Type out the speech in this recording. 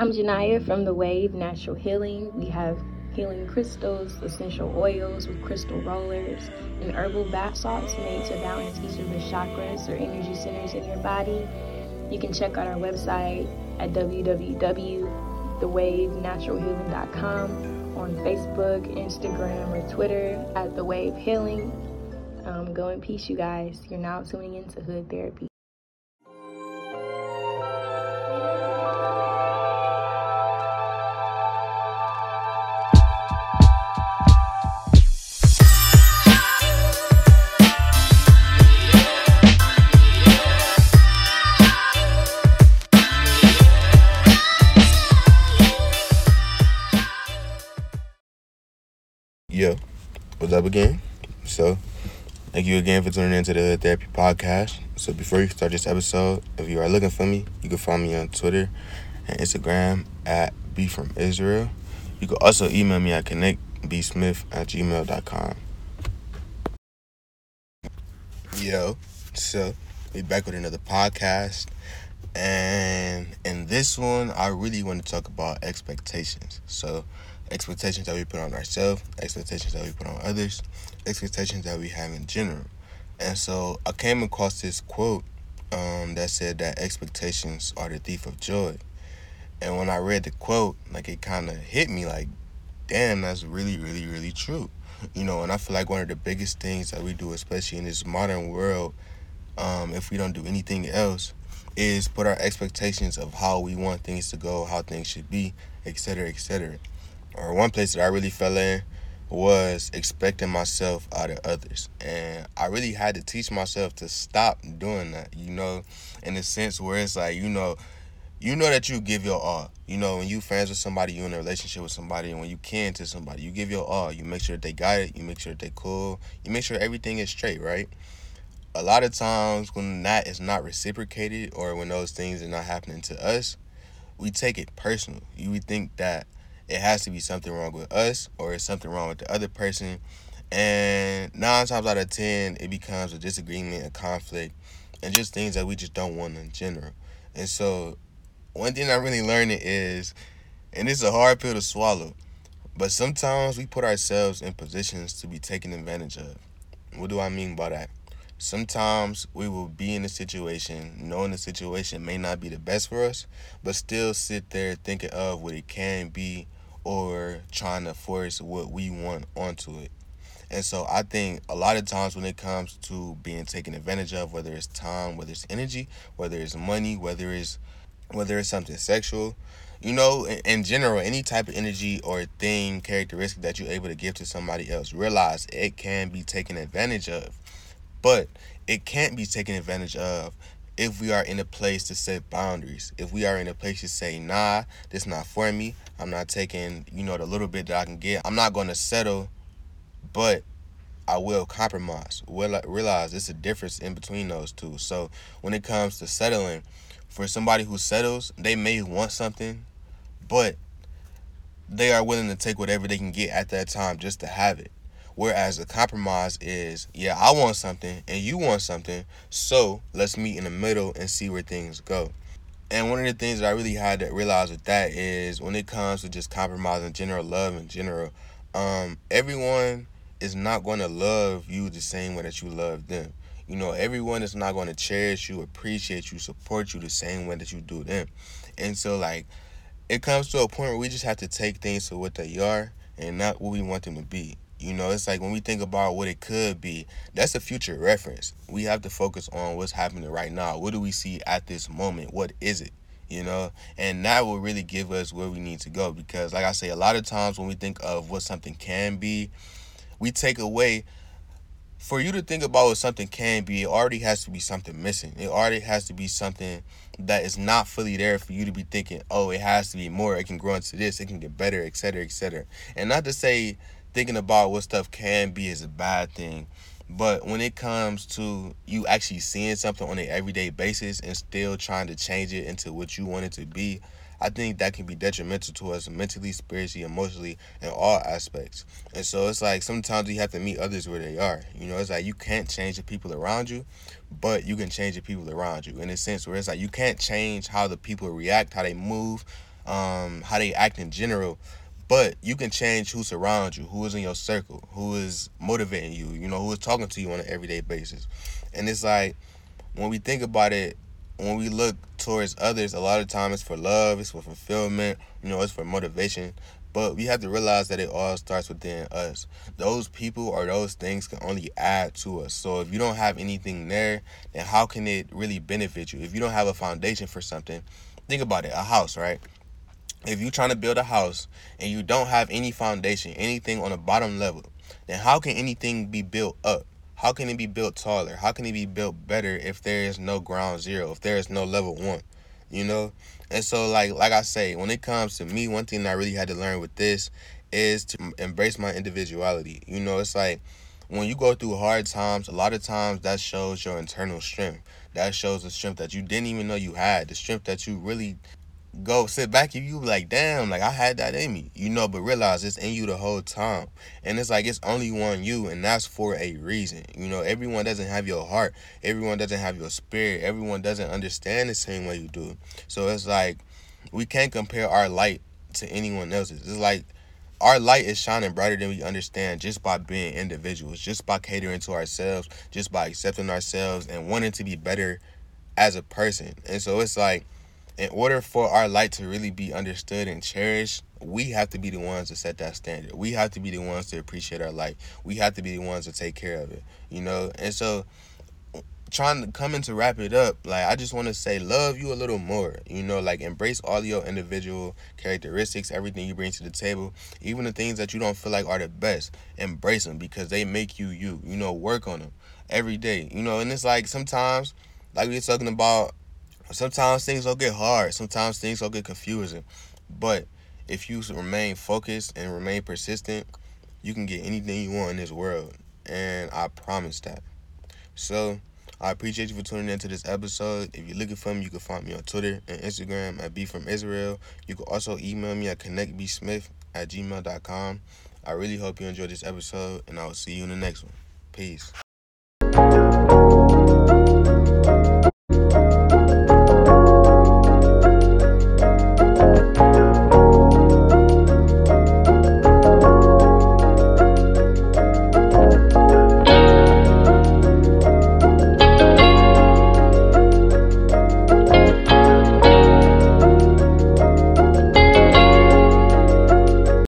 I'm Janaya from The Wave Natural Healing. We have healing crystals, essential oils with crystal rollers, and herbal bath salts made to balance each of the chakras or energy centers in your body. You can check out our website at www.thewavenaturalhealing.com on Facebook, Instagram, or Twitter at The Wave Healing. Um, go in peace, you guys. You're now tuning into Hood Therapy. Yo, what's up again? So, thank you again for tuning into the Therapy Podcast. So, before you start this episode, if you are looking for me, you can find me on Twitter and Instagram at B from Israel. You can also email me at connectbsmith at gmail.com. Yo, so we back with another podcast. And in this one, I really want to talk about expectations. So, expectations that we put on ourselves, expectations that we put on others, expectations that we have in general. And so I came across this quote um, that said that expectations are the thief of joy. And when I read the quote, like it kind of hit me like, damn, that's really, really, really true. You know, and I feel like one of the biggest things that we do, especially in this modern world, um, if we don't do anything else, is put our expectations of how we want things to go, how things should be, etc., etc or one place that I really fell in was expecting myself out of others. And I really had to teach myself to stop doing that, you know, in the sense where it's like, you know, you know that you give your all. You know, when you friends with somebody, you in a relationship with somebody, and when you can to somebody, you give your all. You make sure that they got it, you make sure that they cool, you make sure everything is straight, right? A lot of times when that is not reciprocated or when those things are not happening to us, we take it personal. You would think that it has to be something wrong with us or it's something wrong with the other person. And nine times out of ten, it becomes a disagreement, a conflict, and just things that we just don't want in general. And so, one thing I'm really learning is, and it's a hard pill to swallow, but sometimes we put ourselves in positions to be taken advantage of. What do I mean by that? Sometimes we will be in a situation, knowing the situation may not be the best for us, but still sit there thinking of what it can be or trying to force what we want onto it. And so I think a lot of times when it comes to being taken advantage of, whether it's time, whether it's energy, whether it's money, whether it's whether it's something sexual, you know, in, in general, any type of energy or thing, characteristic that you're able to give to somebody else, realize it can be taken advantage of. But it can't be taken advantage of if we are in a place to set boundaries, if we are in a place to say, nah, this not for me, I'm not taking, you know, the little bit that I can get, I'm not going to settle, but I will compromise. Well, realize there's a difference in between those two. So when it comes to settling, for somebody who settles, they may want something, but they are willing to take whatever they can get at that time just to have it. Whereas a compromise is, yeah, I want something and you want something, so let's meet in the middle and see where things go. And one of the things that I really had to realize with that is when it comes to just compromising general love in general, um, everyone is not going to love you the same way that you love them. You know, everyone is not going to cherish you, appreciate you, support you the same way that you do them. And so, like, it comes to a point where we just have to take things for what they are and not what we want them to be. You know, it's like when we think about what it could be, that's a future reference. We have to focus on what's happening right now. What do we see at this moment? What is it? You know, and that will really give us where we need to go because, like I say, a lot of times when we think of what something can be, we take away. For you to think about what something can be, it already has to be something missing. It already has to be something that is not fully there for you to be thinking, oh, it has to be more. It can grow into this. It can get better, etc., etc. And not to say thinking about what stuff can be is a bad thing. But when it comes to you actually seeing something on an everyday basis and still trying to change it into what you want it to be, I think that can be detrimental to us mentally, spiritually, emotionally, in all aspects. And so it's like sometimes you have to meet others where they are. You know, it's like you can't change the people around you, but you can change the people around you in a sense where it's like you can't change how the people react, how they move, um, how they act in general. But you can change who surrounds you, who is in your circle, who is motivating you, you know, who is talking to you on an everyday basis. And it's like when we think about it, when we look towards others, a lot of times it's for love, it's for fulfillment, you know, it's for motivation. But we have to realize that it all starts within us. Those people or those things can only add to us. So if you don't have anything there, then how can it really benefit you? If you don't have a foundation for something, think about it a house, right? If you're trying to build a house and you don't have any foundation, anything on the bottom level, then how can anything be built up? How can it be built taller? How can it be built better if there is no ground zero, if there is no level one? You know? And so like like I say, when it comes to me, one thing I really had to learn with this is to embrace my individuality. You know, it's like when you go through hard times, a lot of times that shows your internal strength. That shows the strength that you didn't even know you had, the strength that you really go sit back and you like, damn, like I had that in me, you know, but realize it's in you the whole time. And it's like it's only one you, and that's for a reason. You know, everyone doesn't have your heart, everyone doesn't have your spirit, everyone doesn't understand the same way you do. So it's like we can't compare our light to anyone else's. It's like our light is shining brighter than we understand just by being individuals, just by catering to ourselves, just by accepting ourselves and wanting to be better as a person. And so it's like in order for our light to really be understood and cherished, we have to be the ones to set that standard. We have to be the ones to appreciate our light. We have to be the ones to take care of it, you know? And so trying to come in to wrap it up, like I just want to say love you a little more. You know, like embrace all your individual characteristics, everything you bring to the table, even the things that you don't feel like are the best. Embrace them because they make you you. You know, work on them every day. You know, and it's like sometimes like we were talking about sometimes things will get hard. Sometimes things will get confusing. But if you remain focused and remain persistent, you can get anything you want in this world. And I promise that. So I appreciate you for tuning into this episode. If you're looking for me, you can find me on Twitter and Instagram at B from Israel. You can also email me at connectbsmith at gmail.com. I really hope you enjoyed this episode, and I will see you in the next one. Peace.